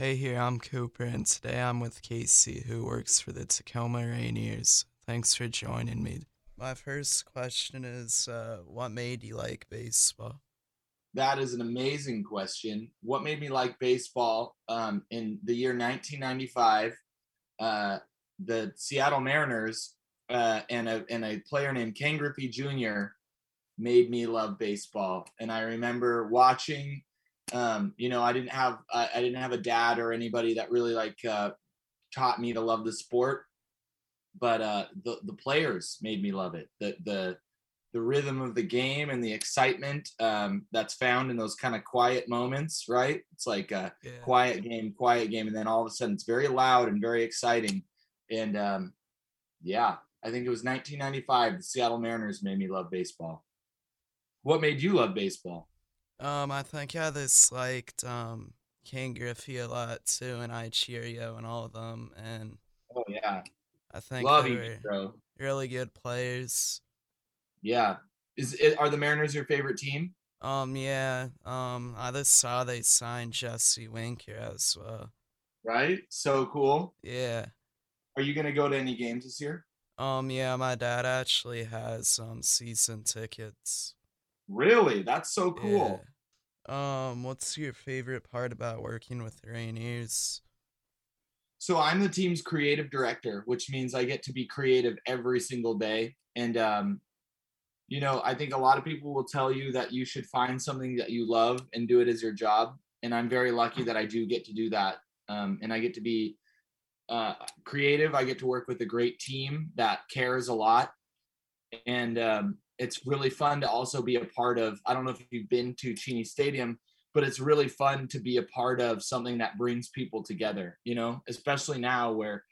Hey here, I'm Cooper, and today I'm with Casey, who works for the Tacoma Rainiers. Thanks for joining me. My first question is uh, What made you like baseball? That is an amazing question. What made me like baseball um, in the year 1995? Uh, the Seattle Mariners uh, and a and a player named Ken Griffey Jr. made me love baseball. And I remember watching. Um, you know, I didn't have I, I didn't have a dad or anybody that really like uh, taught me to love the sport, but uh, the the players made me love it. The the the rhythm of the game and the excitement um, that's found in those kind of quiet moments, right? It's like a Yeah. quiet game, quiet game, and then all of a sudden it's very loud and very exciting. And um, yeah, I think it was 1995. The Seattle Mariners made me love baseball. What made you love baseball? Um, I think I disliked um, Ken Griffey a lot too, and Ichiro and all of them, and Oh yeah, I think love they you, bro. really good players. Yeah, is it, are the Mariners your favorite team? Um, yeah, um, I just saw they signed Jesse Winker as well. Right, so cool. Yeah. Are you gonna go to any games this year? Um, yeah, my dad actually has um season tickets. Really? That's so cool. Yeah. Um, what's your favorite part about working with the Rainiers? So I'm the team's creative director, which means I get to be creative every single day. And um, you know, I think a lot of people will tell you that you should find something that you love and do it as your job. And I'm very lucky that I do get to do that. Um, and I get to be uh, creative. I get to work with a great team that cares a lot. And um, it's really fun to also be a part of. I don't know if you've been to Cheney Stadium, but it's really fun to be a part of something that brings people together, you know, especially now where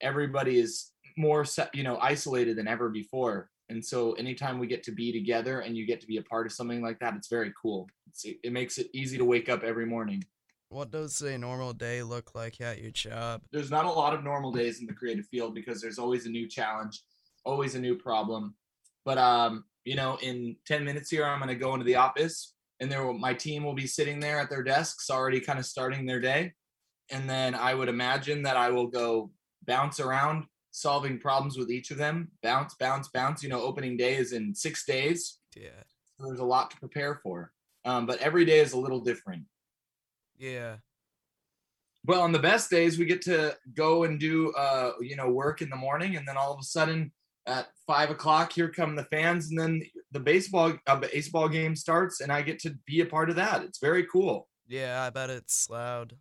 everybody is more, you know, isolated than ever before. And so anytime we get to be together and you get to be a part of something like that, it's very cool. It's, it makes it easy to wake up every morning. What does a normal day look like at your job? There's not a lot of normal days in the creative field because there's always a new challenge, always a new problem. But um, you know, in 10 minutes here, I'm gonna go into the office and there will, my team will be sitting there at their desks already kind of starting their day. And then I would imagine that I will go bounce around solving problems with each of them. Bounce, bounce, bounce. You know, opening day is in six days. Yeah. So there's a lot to prepare for. Um, but every day is a little different. Yeah. Well, on the best days, we get to go and do, uh, you know, work in the morning, and then all of a sudden, at five o'clock, here come the fans, and then the baseball uh, baseball game starts, and I get to be a part of that. It's very cool. Yeah, I bet it's loud.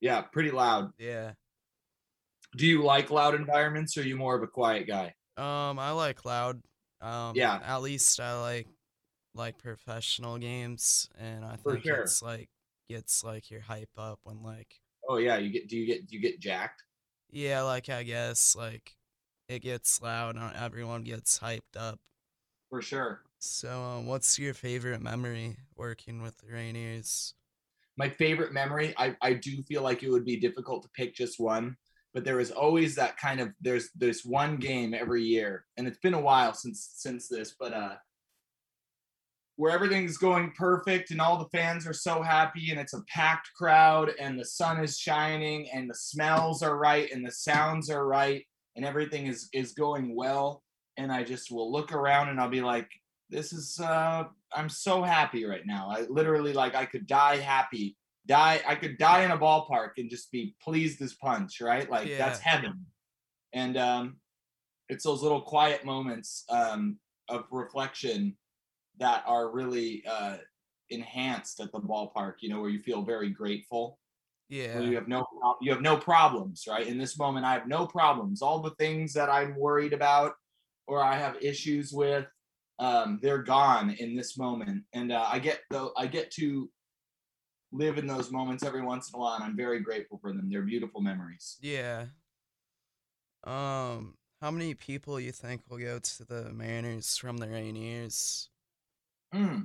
Yeah, pretty loud. Yeah. Do you like loud environments, or are you more of a quiet guy? Um, I like loud. Um, Yeah. At least I like like professional games, and I For think sure. it's like gets like your hype up when like Oh yeah, you get. Do you get? Do you get jacked? yeah, like I guess like it gets loud and everyone gets hyped up. For sure. So, um, what's your favorite memory working with the Rainiers? my favorite memory I, I do feel like it would be difficult to pick just one but there is always that kind of there's there's one game every year and it's been a while since since this but uh where everything's going perfect and all the fans are so happy and it's a packed crowd and the sun is shining and the smells are right and the sounds are right and everything is is going well. And i just will look around and i'll be like this is uh i'm so happy right now. I literally like i could die happy die i could die in a ballpark and just be pleased as punch right? Like that's heaven. And um it's those little quiet moments um of reflection that are really uh enhanced at the ballpark you know where you feel very grateful Yeah. where you have no you have no problems right in this moment i have no problems all the things that i'm worried about or i have issues with um, they're gone in this moment and uh, i get though i get to live in those moments every once in a while and i'm very grateful for them they're beautiful memories Yeah. Um, how many people you think will go to the Mariners from the Rainiers? Hmm.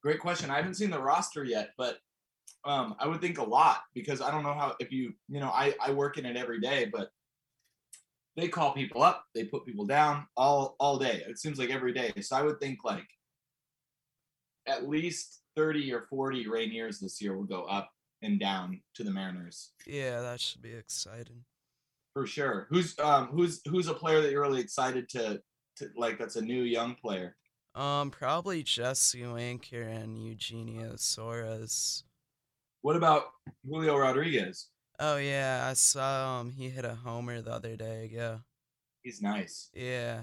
great question i haven't seen the roster yet but um, i would think a lot because i don't know how if you you know i i work in it every day but they call people up they put people down all all day it seems like every day so i would think like at least 30 or 40 rainiers this year will go up and down to the Mariners. Yeah, that should be exciting. For sure. Who's um who's who's a player that you're really excited to to like that's a new young player? Um, probably Jesse Winker and Eugenio Suarez. What about Julio Rodriguez? Oh yeah, I saw um he hit a homer the other day. Yeah, He's nice. yeah.